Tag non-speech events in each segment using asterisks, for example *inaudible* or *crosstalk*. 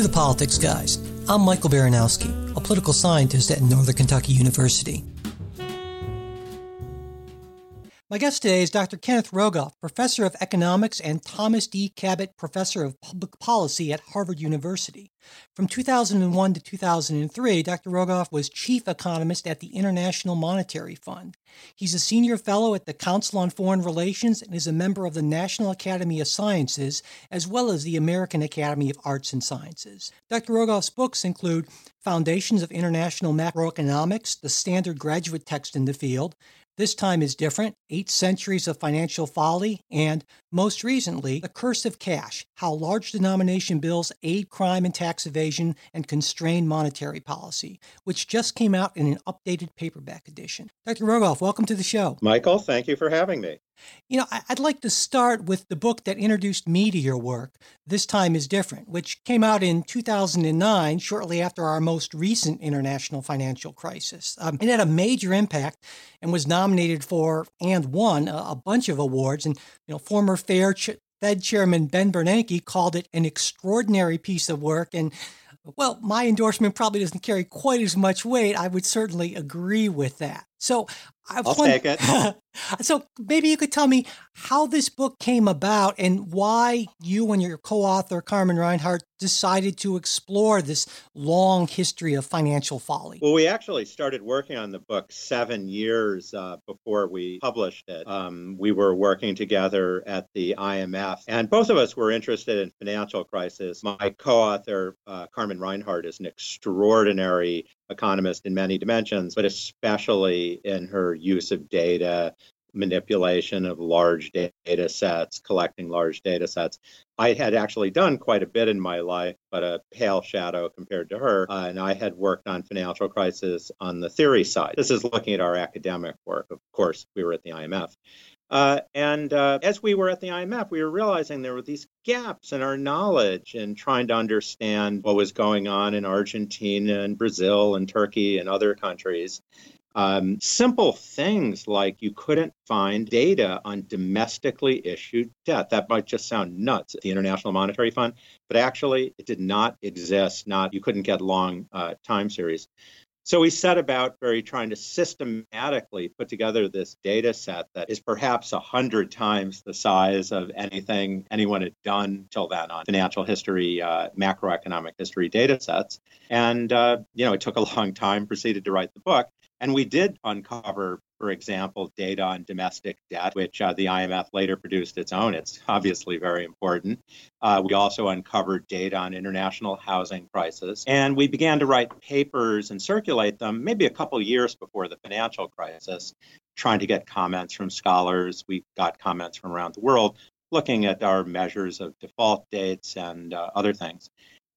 To the Politics Guys. I'm Michael Baranowski, a political scientist at Northern Kentucky University. Guest today is Dr. Kenneth Rogoff, professor of economics and Thomas D. Cabot professor of public policy at Harvard University. From 2001 to 2003, Dr. Rogoff was chief economist at the International Monetary Fund. He's a senior fellow at the Council on Foreign Relations and is a member of the National Academy of Sciences as well as the American Academy of Arts and Sciences. Dr. Rogoff's books include Foundations of International Macroeconomics, the standard graduate text in the field, this time is different Eight Centuries of Financial Folly, and most recently, The Curse of Cash How Large Denomination Bills Aid Crime and Tax Evasion and Constrain Monetary Policy, which just came out in an updated paperback edition. Dr. Rogoff, welcome to the show. Michael, thank you for having me. You know, I'd like to start with the book that introduced me to your work, This Time is Different, which came out in 2009, shortly after our most recent international financial crisis. Um, it had a major impact and was nominated for and won a, a bunch of awards. And, you know, former Fair Ch- Fed Chairman Ben Bernanke called it an extraordinary piece of work. And well, my endorsement probably doesn't carry quite as much weight. I would certainly agree with that. So I will take it. *laughs* so maybe you could tell me how this book came about and why you and your co-author Carmen Reinhart decided to explore this long history of financial folly. Well, we actually started working on the book seven years uh, before we published it. Um, we were working together at the IMF, and both of us were interested in financial crisis. My co-author uh, Carmen Reinhart is an extraordinary economist in many dimensions, but especially in her use of data, manipulation of large data sets, collecting large data sets. I had actually done quite a bit in my life, but a pale shadow compared to her. Uh, and I had worked on financial crisis on the theory side. This is looking at our academic work. Of course, we were at the IMF. Uh, and uh, as we were at the IMF, we were realizing there were these gaps in our knowledge and trying to understand what was going on in Argentina and Brazil and Turkey and other countries. Um, simple things like you couldn't find data on domestically issued debt. That might just sound nuts, at the International Monetary Fund, but actually it did not exist. Not you couldn't get long uh, time series. So we set about very trying to systematically put together this data set that is perhaps a hundred times the size of anything anyone had done till then on financial history, uh, macroeconomic history data sets. And uh, you know, it took a *laughs* long time. Proceeded to write the book, and we did uncover, for example, data on domestic debt, which uh, the IMF later produced its own. It's obviously very important. Uh, we also uncovered data on international housing prices. And we began to write papers and circulate them maybe a couple years before the financial crisis, trying to get comments from scholars. We got comments from around the world looking at our measures of default dates and uh, other things.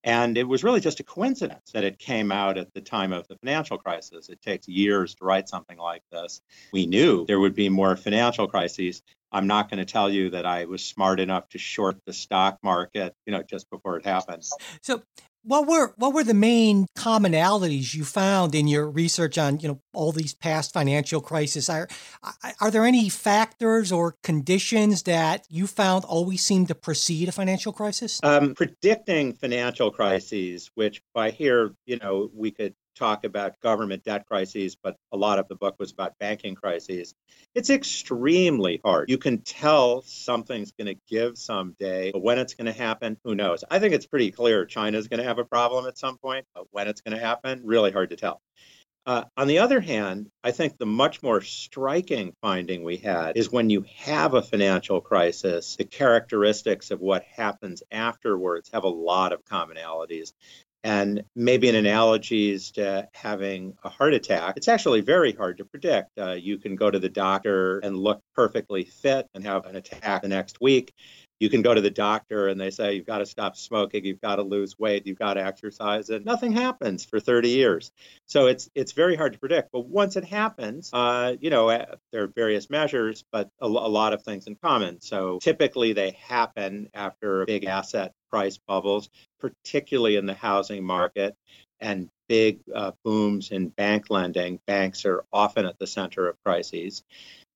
And it was really just a coincidence that it came out at the time of the financial crisis. It takes years to write something like this. We knew there would be more financial crises. I'm not going to tell you that I was smart enough to short the stock market, you know, just before it happened. So what were what were the main commonalities you found in your research on you know all these past financial crises? Are are there any factors or conditions that you found always seem to precede a financial crisis? Um, predicting financial crises, which by here you know we could talk about government debt crises, but a lot of the book was about banking crises. It's extremely hard. You can tell something's going to give someday, but when it's going to happen, who knows? I think it's pretty clear China's going to have a problem at some point, but when it's going to happen, really hard to tell. Uh, on the other hand, I think the much more striking finding we had is when you have a financial crisis, the characteristics of what happens afterwards have a lot of commonalities. And maybe an analogy is to having a heart attack. It's actually very hard to predict. Uh, you can go to the doctor and look perfectly fit and have an attack the next week. You can go to the doctor and they say, you've got to stop smoking, you've got to lose weight, you've got to exercise, and nothing happens for 30 years. So it's it's very hard to predict. But once it happens, uh, you know, uh, there are various measures, but a, a lot of things in common. So typically they happen after a big asset price bubbles, particularly in the housing market, and big uh, booms in bank lending. Banks are often at the center of crises.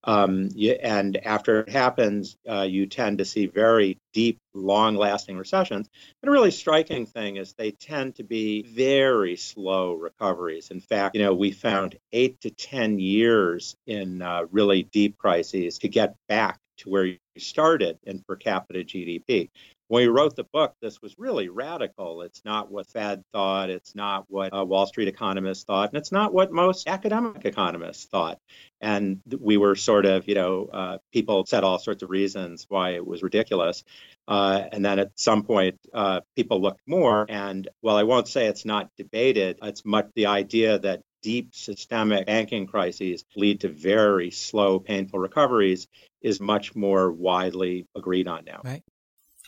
Um, you, and after it happens, uh, you tend to see very deep, long lasting recessions. And a really striking thing is they tend to be very slow recoveries. In fact, you know, we found eight to 10 years in uh, really deep crises to get back to where you started in per capita GDP when we wrote the book, this was really radical. It's not what Fed thought. It's not what uh, Wall Street economists thought. And it's not what most academic economists thought. And we were sort of, you know, uh, people said all sorts of reasons why it was ridiculous. Uh, and then at some point, uh, people looked more. And while I won't say it's not debated, it's much the idea that deep systemic banking crises lead to very slow, painful recoveries is much more widely agreed on now. Right.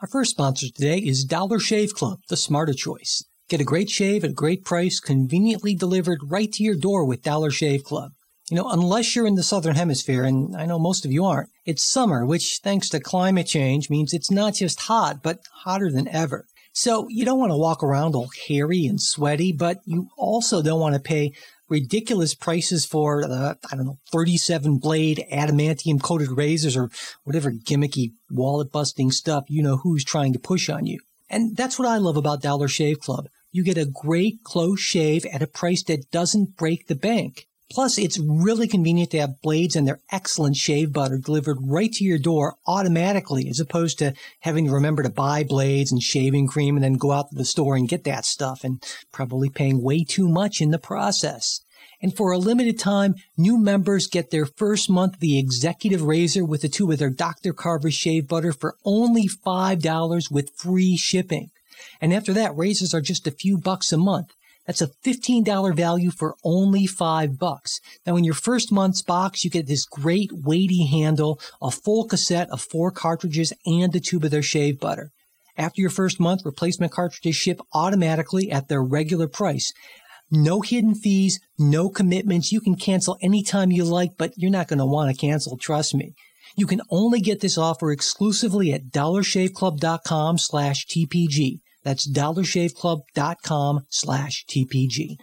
Our first sponsor today is Dollar Shave Club, the smarter choice. Get a great shave at a great price, conveniently delivered right to your door with Dollar Shave Club. You know, unless you're in the southern hemisphere, and I know most of you aren't, it's summer, which thanks to climate change means it's not just hot, but hotter than ever. So you don't want to walk around all hairy and sweaty, but you also don't want to pay ridiculous prices for the, I don't know, 37 blade adamantium coated razors or whatever gimmicky wallet busting stuff you know who's trying to push on you. And that's what I love about Dollar Shave Club. You get a great close shave at a price that doesn't break the bank. Plus, it's really convenient to have blades and their excellent shave butter delivered right to your door automatically, as opposed to having to remember to buy blades and shaving cream and then go out to the store and get that stuff and probably paying way too much in the process. And for a limited time, new members get their first month of the executive razor with the tube of their Dr. Carver shave butter for only $5 with free shipping. And after that, razors are just a few bucks a month. That's a $15 value for only five bucks. Now, in your first month's box, you get this great weighty handle, a full cassette of four cartridges, and a tube of their shave butter. After your first month, replacement cartridges ship automatically at their regular price. No hidden fees, no commitments. You can cancel anytime you like, but you're not going to want to cancel. Trust me. You can only get this offer exclusively at dollarshaveclub.com slash TPG. That's dollarshaveclub.com slash TPG.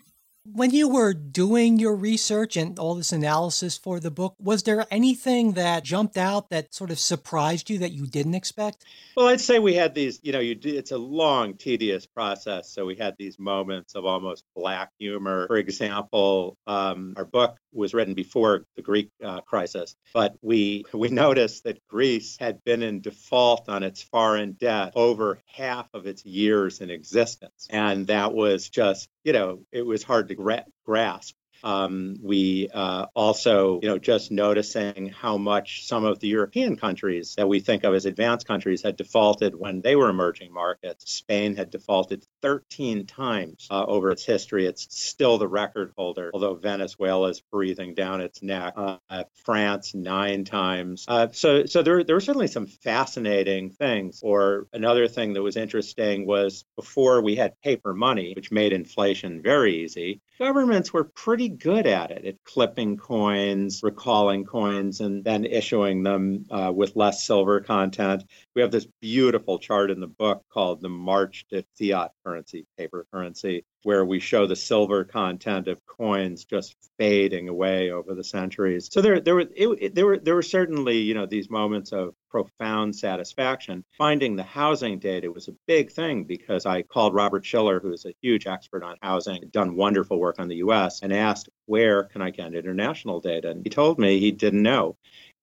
When you were doing your research and all this analysis for the book, was there anything that jumped out that sort of surprised you that you didn't expect? Well, I'd say we had these, you know, you do, it's a long, tedious process. So we had these moments of almost black humor. For example, um, our book was written before the Greek uh, crisis, but we *laughs* we noticed that Greece had been in default on its foreign debt over half of its years in existence, and that was just you know, it was hard to gra- grasp. Um, we uh, also, you know, just noticing how much some of the European countries that we think of as advanced countries had defaulted when they were emerging markets. Spain had defaulted 13 times uh, over its history. It's still the record holder, although Venezuela is breathing down its neck. Uh, France nine times. Uh, so, so there, there were certainly some fascinating things. Or another thing that was interesting was before we had paper money, which made inflation very easy governments were pretty good at it, at clipping coins, recalling coins, and then issuing them uh, with less silver content. We have this beautiful chart in the book called The March to Fiat Currency, paper currency, where we show the silver content of coins just fading away over the centuries. So there, there were, it, it, there were, there were certainly, you know, these moments of profound satisfaction. Finding the housing data was a big thing because I called Robert Shiller, who is a huge expert on housing, done wonderful work on the US, and asked, where can I get international data? And he told me he didn't know.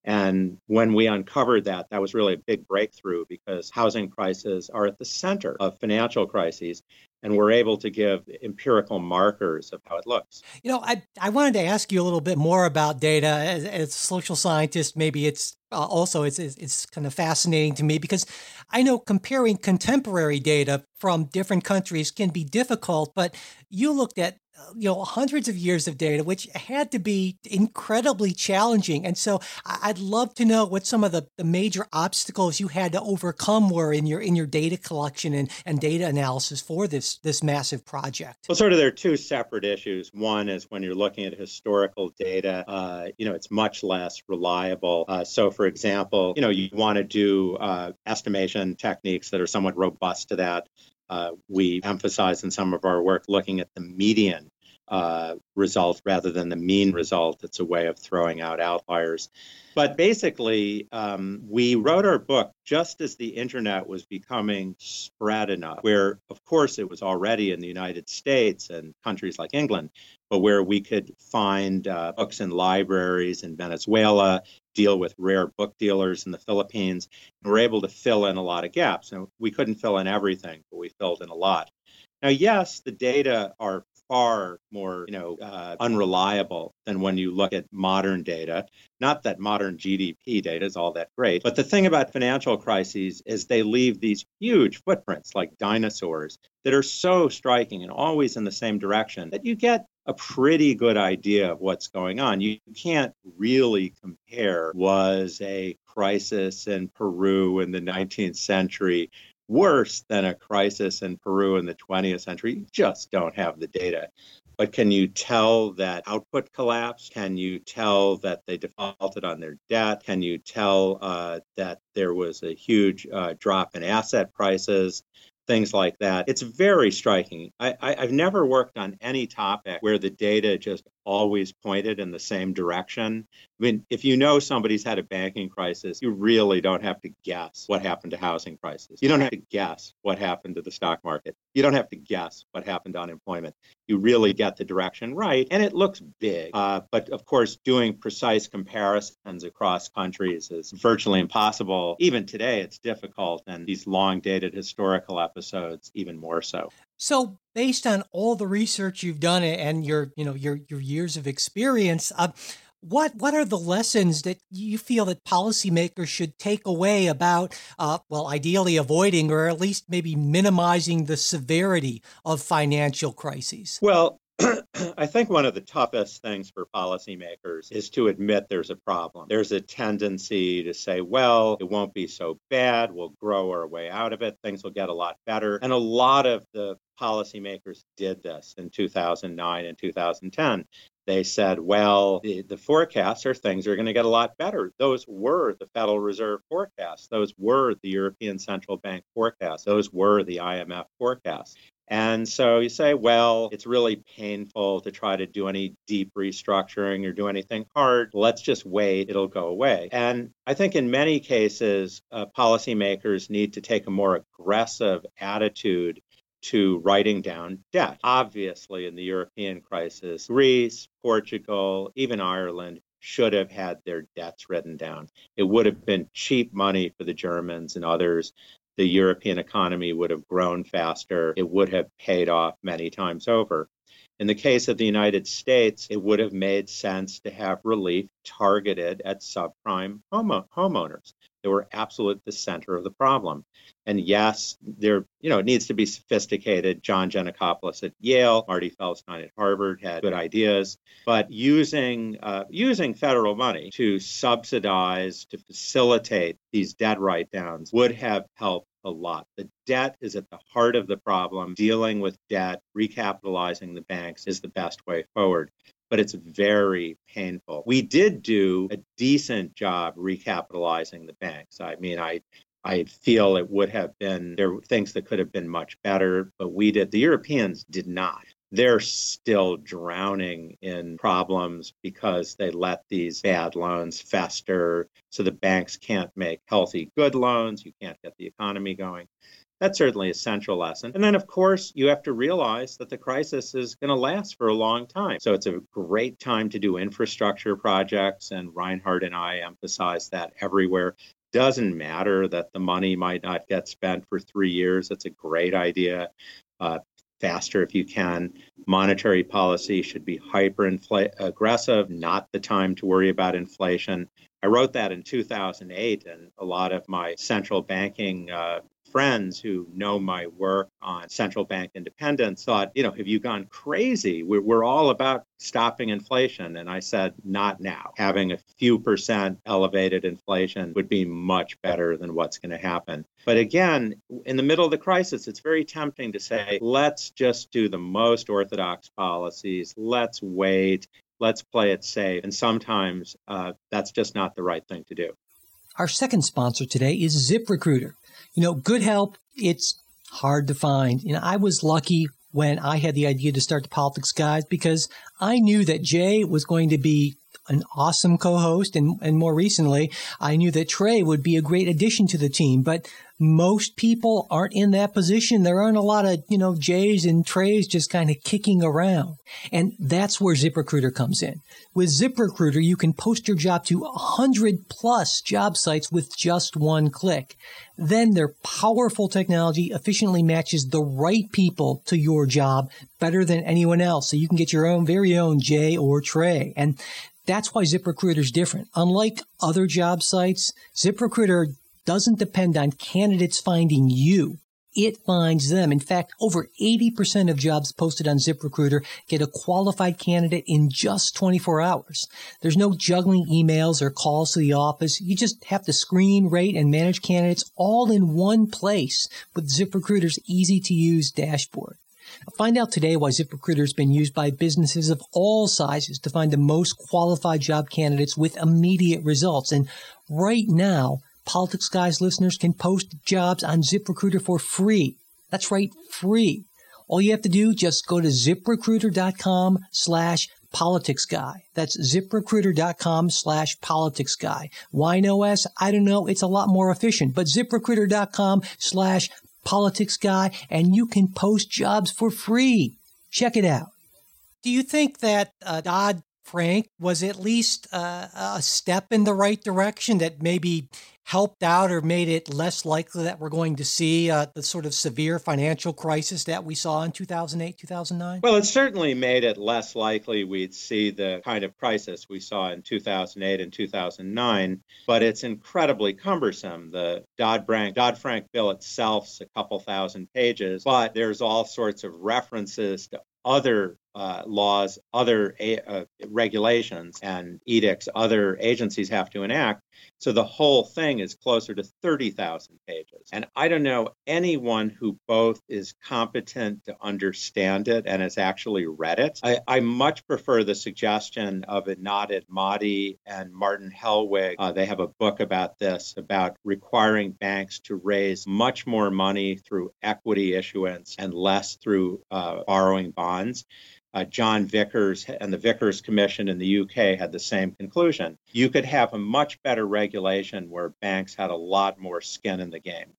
And when we uncovered that, that was really a big breakthrough because housing prices are at the center of financial crises and we're able to give empirical markers of how it looks. You know, I, I wanted to ask you a little bit more about data. As, as a social scientist, maybe it's uh, also it's, it's, it's kind of fascinating to me because I know comparing contemporary data from different countries can be difficult, but you looked at you know hundreds of years of data which had to be incredibly challenging. And so i'd love to know what some of the, the major obstacles you had to overcome were in your in your data collection and, and data analysis for this this massive project. Well sort of there are two separate issues. One is when you're looking at historical data uh, you know it's much less reliable. Uh, so for example you know you want to do uh, estimation techniques that are somewhat robust to that uh, we emphasize in some of our work looking at the median uh, result rather than the mean result. It's a way of throwing out outliers. But basically, um, we wrote our book just as the internet was becoming spread enough, where, of course, it was already in the United States and countries like England, but where we could find uh, books in libraries in Venezuela, deal with rare book dealers in the Philippines, and we're able to fill in a lot of gaps. And we couldn't fill in everything, but we filled in a lot. Now, yes, the data are far more, you know, uh, unreliable than when you look at modern data. Not that modern GDP data is all that great, but the thing about financial crises is they leave these huge footprints like dinosaurs that are so striking and always in the same direction that you get a pretty good idea of what's going on. You can't really compare was a crisis in Peru in the 19th century worse than a crisis in Peru in the 20th century. You just don't have the data. But can you tell that output collapsed? Can you tell that they defaulted on their debt? Can you tell uh, that there was a huge uh, drop in asset prices? Things like that. It's very striking. I, I, I've never worked on any topic where the data just always pointed in the same direction. I mean, if you know somebody's had a banking crisis, you really don't have to guess what happened to housing prices. You don't have to guess what happened to the stock market. You don't have to guess what happened to unemployment. You really get the direction right, and it looks big. Uh, but of course, doing precise comparisons across countries is virtually impossible. Even today, it's difficult, and these long dated historical episodes, even more so. So, based on all the research you've done and your, you know, your your years of experience, uh, what what are the lessons that you feel that policymakers should take away about, uh, well, ideally avoiding or at least maybe minimizing the severity of financial crises? Well, *clears throat* I think one of the toughest things for policymakers is to admit there's a problem. There's a tendency to say, well, it won't be so bad. We'll grow our way out of it. Things will get a lot better. And a lot of the policymakers did this in 2009 and 2010. They said, well, the, the forecasts are things are going to get a lot better. Those were the Federal Reserve forecasts. Those were the European Central Bank forecasts. Those were the IMF forecasts. And so you say, well, it's really painful to try to do any deep restructuring or do anything hard. Let's just wait, it'll go away. And I think in many cases, uh, policymakers need to take a more aggressive attitude to writing down debt. Obviously, in the European crisis, Greece, Portugal, even Ireland should have had their debts written down. It would have been cheap money for the Germans and others. The European economy would have grown faster. It would have paid off many times over. In the case of the United States, it would have made sense to have relief targeted at subprime homeowners. They were absolutely the center of the problem. And yes, there, you know, it needs to be sophisticated. John Geanakoplos at Yale, Marty Feldstein at Harvard had good ideas, but using uh, using federal money to subsidize to facilitate these debt write downs would have helped a lot. The debt is at the heart of the problem. Dealing with debt, recapitalizing the banks is the best way forward but it's very painful. We did do a decent job recapitalizing the banks. I mean, I I feel it would have been there were things that could have been much better, but we did. The Europeans did not. They're still drowning in problems because they let these bad loans fester. So the banks can't make healthy, good loans. You can't get the economy going. That's certainly a central lesson. And then, of course, you have to realize that the crisis is going to last for a long time. So it's a great time to do infrastructure projects. And Reinhart and I emphasize that everywhere. Doesn't matter that the money might not get spent for three years. It's a great idea. Uh, faster if you can. Monetary policy should be hyper aggressive, not the time to worry about inflation. I wrote that in 2008, and a lot of my central banking uh, friends who know my work on central bank independence thought, you know, have you gone crazy? We're, we're all about stopping inflation. And I said, not now. Having a few percent elevated inflation would be much better than what's going to happen. But again, in the middle of the crisis, it's very tempting to say, let's just do the most orthodox policies. Let's wait. Let's play it safe. And sometimes uh, that's just not the right thing to do. Our second sponsor today is ZipRecruiter. You know, good help, it's hard to find. You know, I was lucky when I had the idea to start the Politics Guys because I knew that Jay was going to be an awesome co-host and, and more recently I knew that Trey would be a great addition to the team but most people aren't in that position. There aren't a lot of you know Jays and Treys just kind of kicking around. And that's where ZipRecruiter comes in. With ZipRecruiter you can post your job to 100 plus job sites with just one click. Then their powerful technology efficiently matches the right people to your job better than anyone else. So you can get your own very own Jay or Trey. And that's why ZipRecruiter is different. Unlike other job sites, ZipRecruiter doesn't depend on candidates finding you. It finds them. In fact, over 80% of jobs posted on ZipRecruiter get a qualified candidate in just 24 hours. There's no juggling emails or calls to the office. You just have to screen, rate, and manage candidates all in one place with ZipRecruiter's easy to use dashboard. Find out today why ZipRecruiter has been used by businesses of all sizes to find the most qualified job candidates with immediate results. And right now, Politics Guys listeners can post jobs on ZipRecruiter for free. That's right, free. All you have to do, just go to ziprecruiter.com slash politics guy. That's ziprecruiter.com slash politics guy. Wine OS, I don't know. It's a lot more efficient, but ziprecruiter.com slash politics guy, and you can post jobs for free. Check it out. Do you think that uh, Dodd Frank was at least uh, a step in the right direction that maybe helped out or made it less likely that we're going to see uh, the sort of severe financial crisis that we saw in 2008, 2009? Well, it certainly made it less likely we'd see the kind of crisis we saw in 2008 and 2009, but it's incredibly cumbersome. The Dodd-Frank, Dodd-Frank bill itself is a couple thousand pages, but there's all sorts of references to other uh, laws, other uh, regulations, and edicts other agencies have to enact. So the whole thing is closer to 30,000 pages. And I don't know anyone who both is competent to understand it and has actually read it. I, I much prefer the suggestion of Anat Admati and Martin Hellwig. Uh, they have a book about this, about requiring banks to raise much more money through equity issuance and less through uh, borrowing bonds uh, John Vickers and the Vickers Commission in the UK had the same conclusion. You could have a much better regulation where banks had a lot more skin in the game.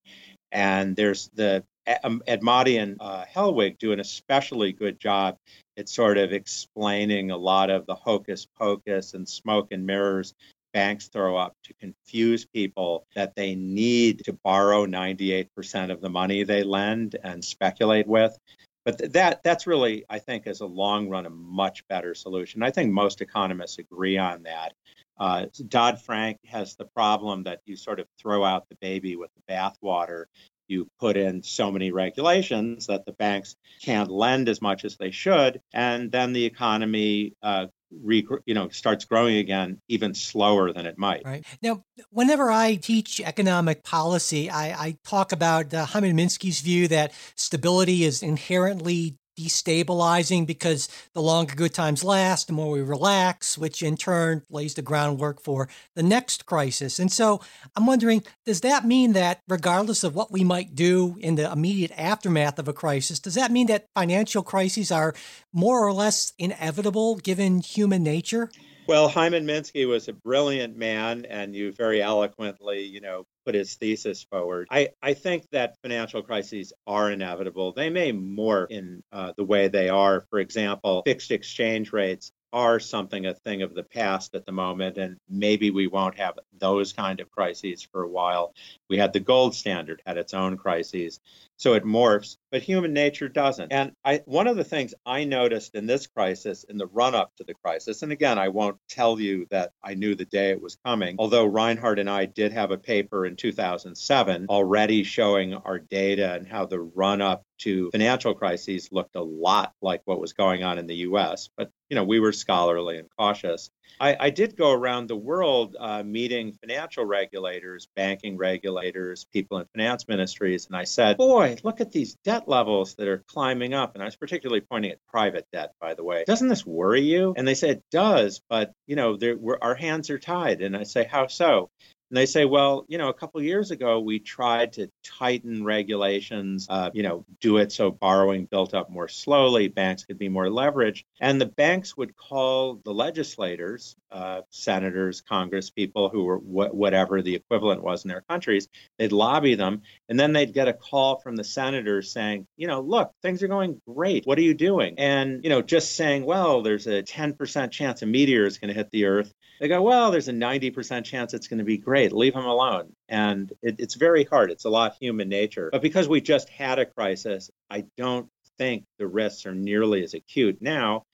And there's the um, Admati and uh, Hellwig do an especially good job at sort of explaining a lot of the hocus pocus and smoke and mirrors banks throw up to confuse people that they need to borrow 98% of the money they lend and speculate with but that that's really i think is a long run a much better solution. I think most economists agree on that. Uh, dodd-frank has the problem that you sort of throw out the baby with the bathwater. You put in so many regulations that the banks can't lend as much as they should and then the economy uh, re, you know starts growing again even slower than it might. Right now, whenever I teach economic policy, I, I talk about uh, Hyman Minsky's view that stability is inherently destabilizing because the longer good times last, the more we relax, which in turn lays the groundwork for the next crisis. And so I'm wondering, does that mean that regardless of what we might do in the immediate aftermath of a crisis, does that mean that financial crises are more or less inevitable given human nature? Well, Hyman Minsky was a brilliant man, and you very eloquently, you know, put his thesis forward. I, I think that financial crises are inevitable. They may morph in uh, the way they are. For example, fixed exchange rates are something a thing of the past at the moment, and maybe we won't have those kind of crises for a while. We had the gold standard had its own crises, so it morphs, but human nature doesn't. And I, one of the things I noticed in this crisis, in the run up to the crisis, and again, I won't tell you that I knew the day it was coming, although Reinhart and I did have a paper in 2007 already showing our data and how the run up to financial crises looked a lot like what was going on in the US. But, you know, we were scholarly and cautious. I, I did go around the world uh, meeting financial regulators, banking regulators, people in finance ministries, and I said, boy, look at these debt levels that are climbing up. And I was particularly pointing at private debt, by the way. Doesn't this worry you? And they said, it does, but, you know, our hands are tied. And I say, how so? And they say, well, you know, a couple years ago, we tried to tighten regulations, uh, you know, do it so borrowing built up more slowly, banks could be more leveraged. And the banks would call the legislators, uh, senators, congress people who were wh- whatever the equivalent was in their countries, they'd lobby them. And then they'd get a call from the senators saying, you know, look, things are going great. What are you doing? And, you know, just saying, well, there's a 10% chance a meteor is going to hit the earth they go, well, there's a 90% chance it's going to be great. Leave them alone. And it, it's very hard. It's a lot human nature. But because we just had a crisis, I don't think the risks are nearly as acute now.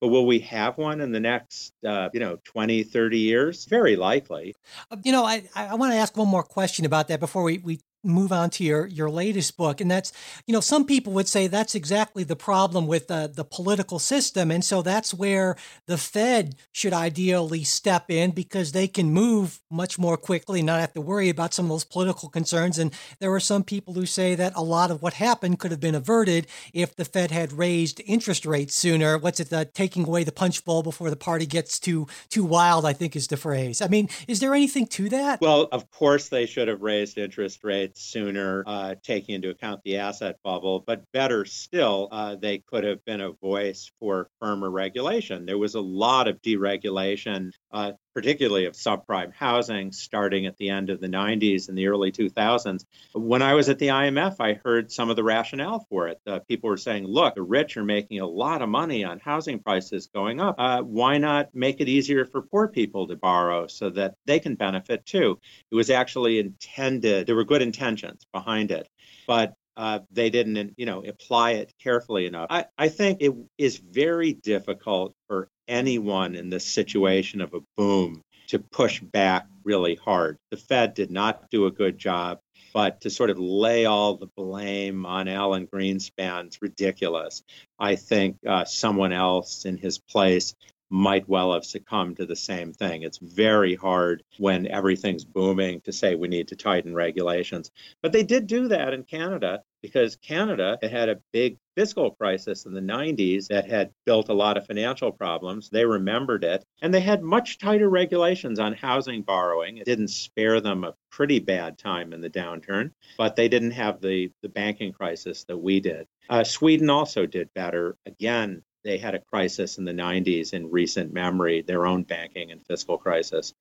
But will we have one in the next, uh, you know, 20, 30 years? Very likely. Uh, you know, I, I want to ask one more question about that before we, we move on to your your latest book. And that's you know some people would say that's exactly the problem with uh, the political system. And so that's where the fed should ideally step in because they can move much more quickly and not have to worry about some of those political concerns. And there are some people who say that a lot of what happened could have been averted if the fed had raised interest rates sooner. What's it uh, taking away the punch bowl before the party gets too too wild i think is the phrase. I mean is there anything to that? Well of course they should have raised interest rates sooner, uh, taking into account the asset bubble. But better still, uh, they could have been a voice for firmer regulation. There was a lot of deregulation, uh, particularly of subprime housing, starting at the end of the 90s and the early 2000s. When I was at the IMF, I heard some of the rationale for it. Uh, people were saying, look, the rich are making a lot of money on housing prices going up. Uh, why not make it easier for poor people to borrow so that they can benefit too? It was actually intended, there were good intentions behind it. But uh, they didn't, you know, apply it carefully enough. I, I think it is very difficult for anyone in this situation of a boom to push back really hard. The Fed did not do a good job, but to sort of lay all the blame on Alan Greenspan's ridiculous. I think uh, someone else in his place might well have succumbed to the same thing. It's very hard when everything's booming to say we need to tighten regulations. But they did do that in Canada because Canada had a big fiscal crisis in the 90s that had built a lot of financial problems. They remembered it and they had much tighter regulations on housing borrowing. It didn't spare them a pretty bad time in the downturn, but they didn't have the, the banking crisis that we did. Uh, Sweden also did better. Again, they had a crisis in the 90s in recent memory, their own banking and fiscal crisis.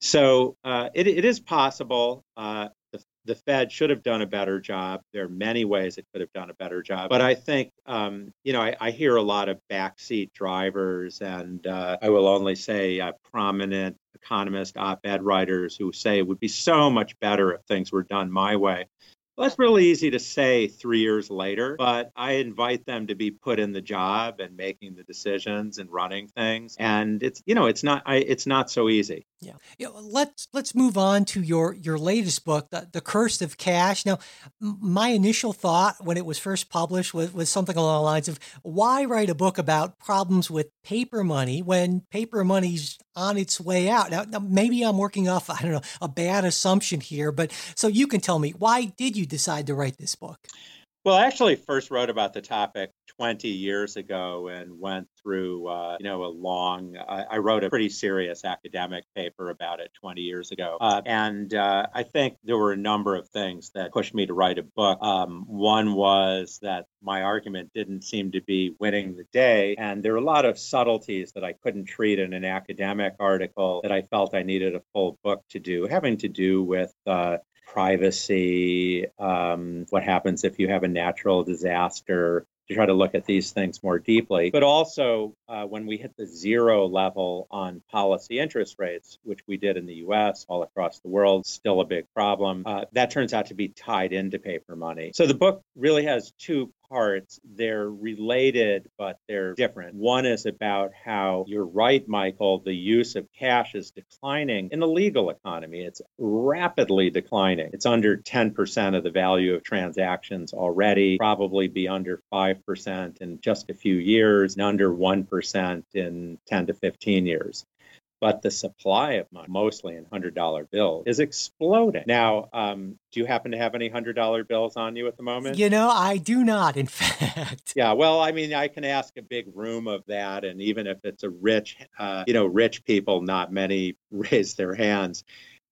So uh, it, it is possible. Uh, the, the, Fed should have done a better job. There are many ways it could have done a better job. But I think, um, you know, I, I, hear a lot of backseat drivers, and uh, I will only say uh, prominent economist op ed writers who say it would be so much better if things were done my way. Well, that's really easy to say three years later, but I invite them to be put in the job and making the decisions and running things. And it's you know it's not I, it's not so easy. Yeah. yeah. Let's let's move on to your your latest book, the, the Curse of Cash. Now, my initial thought when it was first published was, was something along the lines of why write a book about problems with paper money when paper money's on its way out. Now, now, maybe I'm working off, I don't know, a bad assumption here, but so you can tell me, why did you decide to write this book? Well, I actually first wrote about the topic 20 years ago and went through, uh, you know, a long, uh, I wrote a pretty serious academic paper about it 20 years ago. Uh, and uh, I think there were a number of things that pushed me to write a book. Um, one was that my argument didn't seem to be winning the day. And there were a lot of subtleties that I couldn't treat in an academic article that I felt I needed a full book to do, having to do with uh, privacy, um, what happens if you have a natural disaster, to try to look at these things more deeply. But also, uh, when we hit the zero level on policy interest rates, which we did in the US, all across the world, still a big problem, uh, that turns out to be tied into paper money. So the book really has two parts. They're related, but they're different. One is about how you're right, Michael, the use of cash is declining in the legal economy. It's rapidly declining. It's under 10% of the value of transactions already, probably be under 5% in just a few years, and under 1% in 10 to 15 years but the supply of money, mostly in $100 bills, is exploding. Now, um, do you happen to have any $100 bills on you at the moment? You know, I do not, in *laughs* fact. Yeah, well, I mean, I can ask a big room of that. And even if it's a rich, uh, you know, rich people, not many *laughs* raise their hands.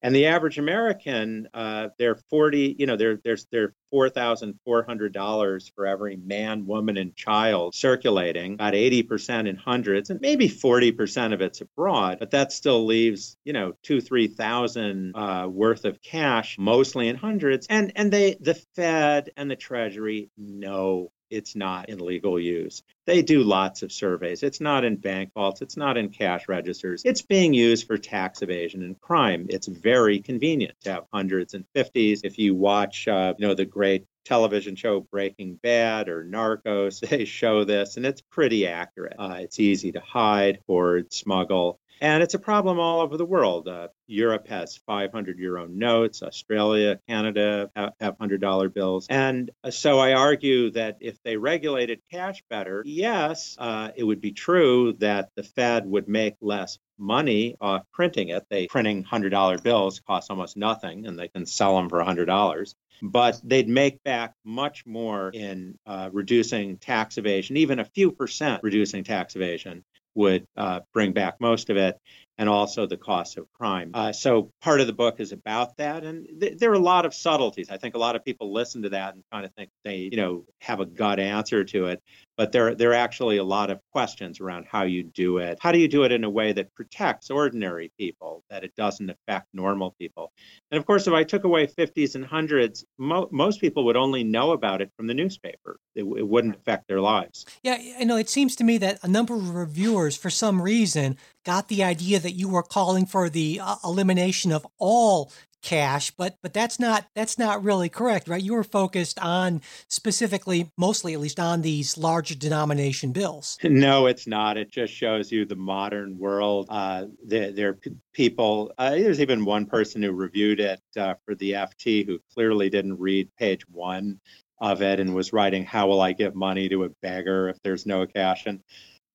And the average American, uh, they're 40, you know, they're, they're, they're $4,400 for every man, woman, and child circulating, about 80% in hundreds, and maybe 40% of it's abroad, but that still leaves, you know, two, 3,000 uh, worth of cash, mostly in hundreds. And, and they, the Fed and the Treasury know it's not in legal use. They do lots of surveys. It's not in bank vaults. It's not in cash registers. It's being used for tax evasion and crime. It's very convenient to have hundreds and fifties. If you watch, uh, you know, the great television show Breaking Bad or Narcos, *laughs* they show this, and it's pretty accurate. Uh, it's easy to hide, or smuggle. And it's a problem all over the world. Uh, Europe has 500 euro notes. Australia, Canada have, have $100 bills. And uh, so I argue that if they regulated cash better, yes, uh, it would be true that the Fed would make less money off printing it. They printing $100 bills costs almost nothing and they can sell them for $100 but they'd make back much more in uh, reducing tax evasion, even a few percent reducing tax evasion would uh, bring back most of it, and also the cost of crime. Uh, so part of the book is about that, and th- there are a lot of subtleties. I think a lot of people listen to that and kind of think they, you know, have a gut answer to it but there, there are actually a lot of questions around how you do it. How do you do it in a way that protects ordinary people, that it doesn't affect normal people? And of course, if I took away 50s and 100s, mo- most people would only know about it from the newspaper. It, it wouldn't affect their lives. Yeah, you know, it seems to me that a number of reviewers, for some reason, got the idea that you were calling for the uh, elimination of all cash, but but that's not that's not really correct, right? You were focused on specifically, mostly at least, on these larger denomination bills. No, it's not. It just shows you the modern world. Uh, there, are people. Uh, there's even one person who reviewed it uh, for the FT who clearly didn't read page one of it and was writing, "How will I give money to a beggar if there's no cash?" and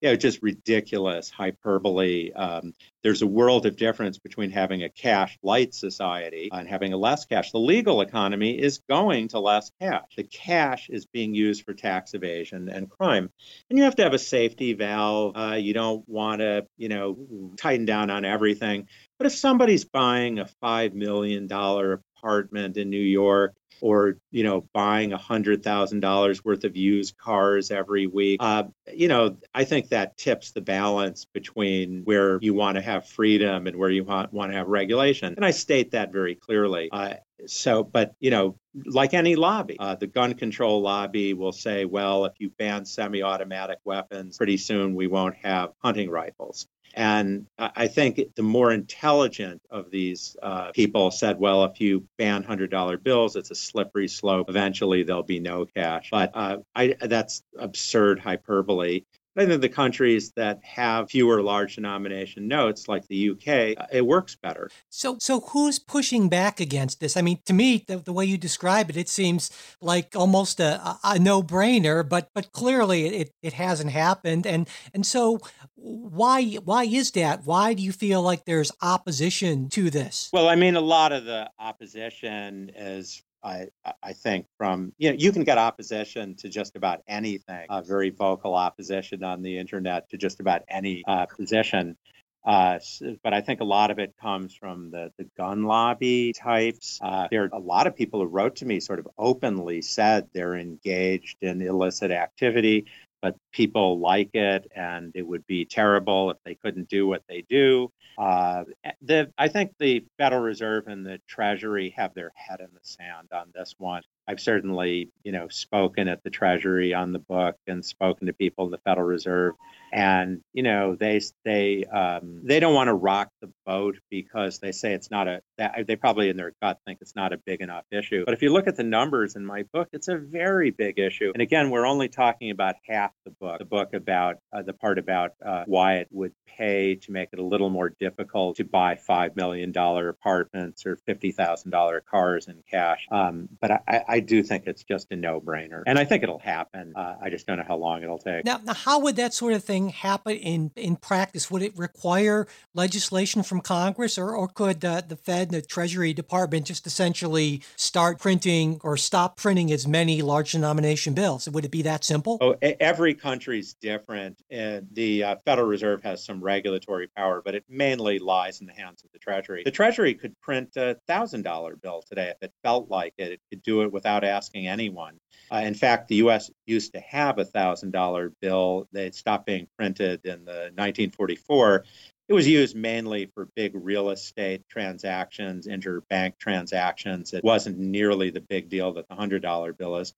you know, just ridiculous hyperbole. Um, there's a world of difference between having a cash light society and having a less cash. The legal economy is going to less cash. The cash is being used for tax evasion and crime. And you have to have a safety valve. Uh, you don't want to, you know, tighten down on everything. But if somebody's buying a $5 million apartment in New York or you know buying a hundred thousand dollars worth of used cars every week. Uh, you know i think that tips the balance between where you want to have freedom and where you want, want to have regulation. And i state that very clearly. Uh, so but you know like any lobby uh, the gun control lobby will say well if you ban semi-automatic weapons pretty soon we won't have hunting rifles and I think the more intelligent of these uh, people said, well, if you ban $100 bills, it's a slippery slope. Eventually, there'll be no cash. But uh, I, that's absurd hyperbole. I think the countries that have fewer large denomination notes, like the UK, uh, it works better. So, so who's pushing back against this? I mean, to me, the, the way you describe it, it seems like almost a, a no-brainer, but but clearly it, it hasn't happened. And and so, why why is that? Why do you feel like there's opposition to this? Well, I mean, a lot of the opposition is I, I think from you know you can get opposition to just about anything, uh, very vocal opposition on the internet to just about any uh, position. Uh, but I think a lot of it comes from the, the gun lobby types. Uh, there are a lot of people who wrote to me sort of openly said they're engaged in illicit activity but people like it, and it would be terrible if they couldn't do what they do. Uh, the, I think the Federal Reserve and the Treasury have their head in the sand on this one. I've certainly, you know, spoken at the Treasury on the book and spoken to people in the Federal Reserve, and you know, they they um, they don't want to rock the boat because they say it's not a. They probably in their gut think it's not a big enough issue. But if you look at the numbers in my book, it's a very big issue. And again, we're only talking about half the book. The book about uh, the part about uh, why it would pay to make it a little more difficult to buy five million dollar apartments or fifty thousand dollar cars in cash. Um, but I, I do think it's just a no-brainer, and I think it'll happen. Uh, I just don't know how long it'll take. Now, now, how would that sort of thing happen in in practice? Would it require legislation from Congress, or or could uh, the Fed and the Treasury Department just essentially start printing or stop printing as many large denomination bills? Would it be that simple? Oh, every country's different. And the uh, Federal Reserve has some regulatory power, but it mainly lies in the hands of the Treasury. The Treasury could print a thousand dollar bill today if it felt like it. It could do it without asking anyone. Uh, in fact, the U.S. used to have a thousand dollar bill. They stopped being printed in the 1944 it was used mainly for big real estate transactions, interbank transactions. It wasn't nearly the big deal that the $100 bill is.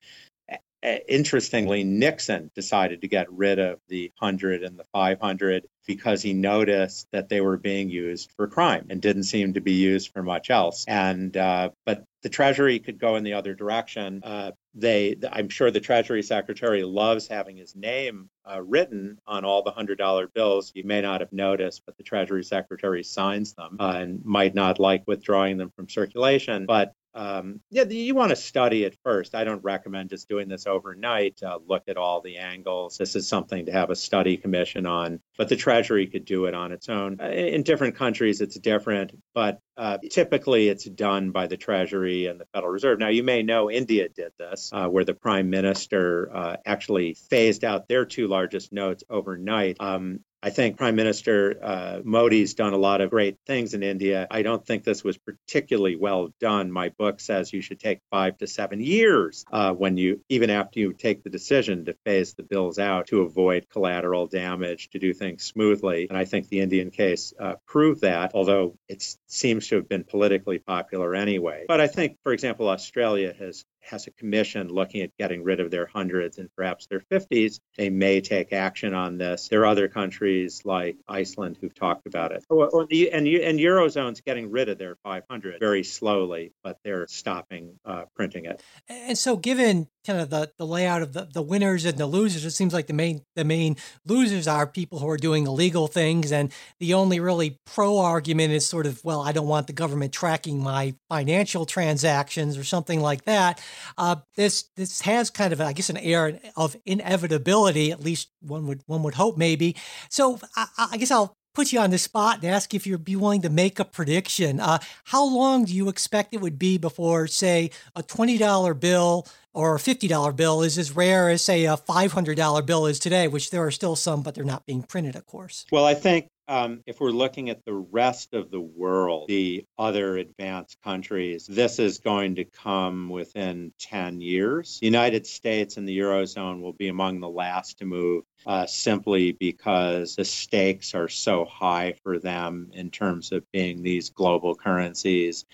Interestingly, Nixon decided to get rid of the 100 and the 500 because he noticed that they were being used for crime and didn't seem to be used for much else. And uh, but the Treasury could go in the other direction. Uh, they, I'm sure the Treasury Secretary loves having his name uh, written on all the hundred dollar bills. You may not have noticed, but the Treasury Secretary signs them uh, and might not like withdrawing them from circulation. But um, yeah, you want to study it first. I don't recommend just doing this overnight. Uh, look at all the angles. This is something to have a study commission on, but the Treasury could do it on its own. Uh, in different countries, it's different, but uh, typically it's done by the Treasury and the Federal Reserve. Now, you may know India did this, uh, where the Prime Minister uh, actually phased out their two largest notes overnight. Um, I think Prime Minister uh, Modi's done a lot of great things in India. I don't think this was particularly well done. My book says you should take five to seven years uh, when you, even after you take the decision to phase the bills out to avoid collateral damage, to do things smoothly. And I think the Indian case uh, proved that, although it seems to have been politically popular anyway. But I think, for example, Australia has has a commission looking at getting rid of their hundreds and perhaps their 50s, they may take action on this. There are other countries like Iceland who've talked about it. Or the, and, and Eurozone's getting rid of their 500 very slowly, but they're stopping uh, printing it. And so, given kind of the, the layout of the, the winners and the losers, it seems like the main the main losers are people who are doing illegal things, and the only really pro argument is sort of, well, I don't want the government tracking my financial transactions or something like that. Uh, this this has kind of, I guess, an air of inevitability. At least one would one would hope, maybe. So I, I guess I'll put you on the spot and ask if you'd be willing to make a prediction. Uh, how long do you expect it would be before, say, a $20 bill or a $50 bill is as rare as, say, a $500 bill is today, which there are still some, but they're not being printed, of course? Well, I think um, if we're looking at the rest of the world, the other advanced countries, this is going to come within 10 years. The United States and the Eurozone will be among the last to move uh, simply because the stakes are so high for them in terms of being these global currencies,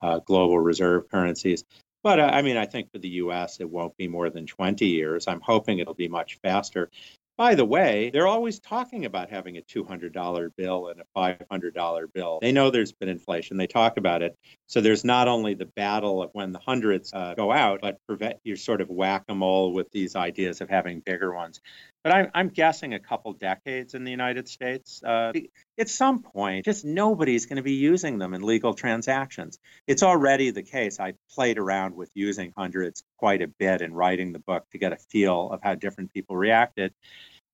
uh, global reserve currencies. But uh, I mean, I think for the US, it won't be more than 20 years. I'm hoping it'll be much faster. By the way, they're always talking about having a $200 bill and a $500 bill. They know there's been inflation. They talk about it. So there's not only the battle of when the hundreds uh, go out, but prevent you sort of whack a mole with these ideas of having bigger ones. But I'm, I'm guessing a couple decades in the United States. Uh, at some point, just nobody's going to be using them in legal transactions. It's already the case. I played around with using hundreds quite a bit in writing the book to get a feel of how different people reacted.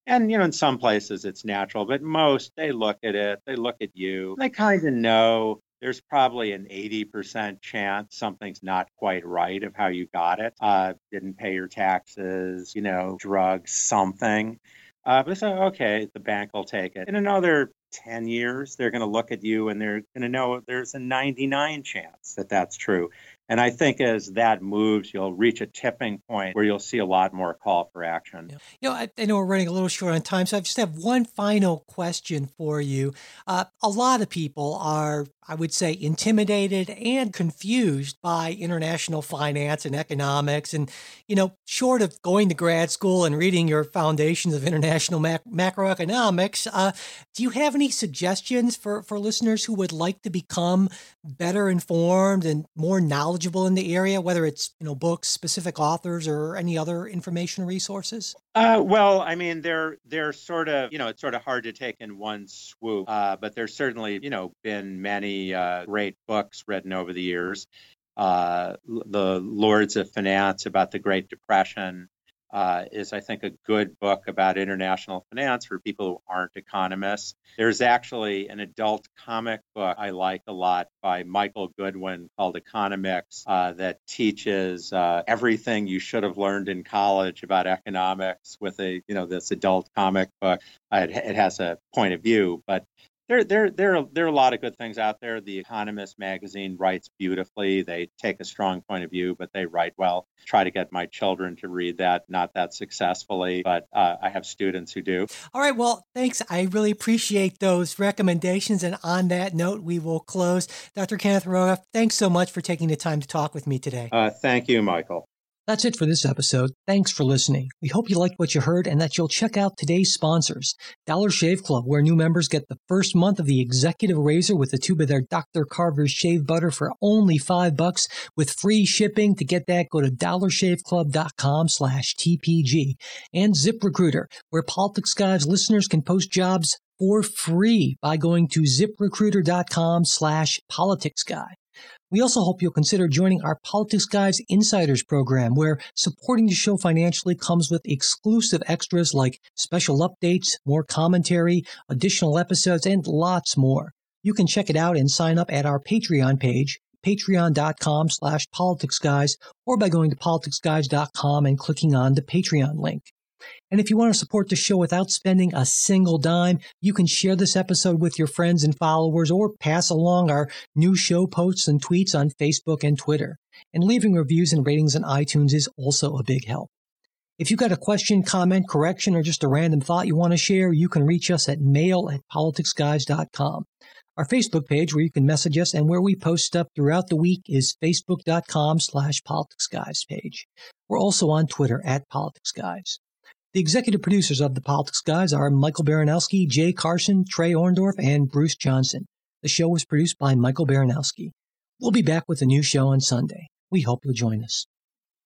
And, you know, in some places it's natural, but most they look at it, they look at you, they kind of know there's probably an 80% chance something's not quite right of how you got it. Uh, didn't pay your taxes, you know, drugs, something. Uh, but so, okay, the bank will take it. In another 10 years, they're going to look at you and they're going to know there's a 99 chance that that's true. And I think as that moves, you'll reach a tipping point where you'll see a lot more call for action. Yeah. You know, I, I, know we're running a little short on time, so I just have one final question for you. Uh, a lot of people are, I would say, intimidated and confused by international finance and economics. And, you know, short of going to grad school and reading your foundations of international mac- macroeconomics, uh, do you have any suggestions for, for listeners who would like to become better informed and more knowledgeable? in the area, whether it's you know books, specific authors, or any other information resources? Uh, well, I mean, they're they're sort of you know it's sort of hard to take in one swoop, uh, but there's certainly you know been uh, great books written over the years. uh, The Lords of Finance about the Great Depression uh, is, I think, a good book about international finance for people who aren't economists. There's actually an adult comic book I like a lot by Michael Goodwin called Economix uh, that teaches uh, everything you should have learned in college about economics with a, you know, this adult comic book. It, it has a point of view, but there, there, there, are, there are a lot of good things out there. The Economist magazine writes beautifully. They take a strong point of view, but they write well. Try to get my children to read that, not that successfully, but uh, I have students who do. All right. Well, thanks. I really appreciate those recommendations. And on that note, we will close. Dr. Kenneth Rogoff, thanks so much for taking the time to talk with me today. Uh, thank you, Michael. That's it for this episode. Thanks for listening. We hope you liked what you heard and that you'll check out today's sponsors. Dollar Shave Club, where new members get the first month of the executive razor with a tube of their Dr. Carver's shave butter for only five bucks with free shipping. To get that, go to dollarshaveclub.com slash TPG. And ZipRecruiter, where Politics Guys listeners can post jobs for free by going to ziprecruiter.com slash politics guy. We also hope you'll consider joining our Politics Guys Insiders program, where supporting the show financially comes with exclusive extras like special updates, more commentary, additional episodes, and lots more. You can check it out and sign up at our Patreon page, patreon.com slash politicsguys, or by going to politicsguys.com and clicking on the Patreon link. And if you want to support the show without spending a single dime, you can share this episode with your friends and followers or pass along our new show posts and tweets on Facebook and Twitter. And leaving reviews and ratings on iTunes is also a big help. If you've got a question, comment, correction, or just a random thought you want to share, you can reach us at mail at politicsguys.com. Our Facebook page where you can message us and where we post stuff throughout the week is facebook.com slash politicsguys page. We're also on Twitter at politicsguys. The executive producers of the Politics Guys are Michael Baranowski, Jay Carson, Trey Orndorff, and Bruce Johnson. The show was produced by Michael Baranowski. We'll be back with a new show on Sunday. We hope you'll join us.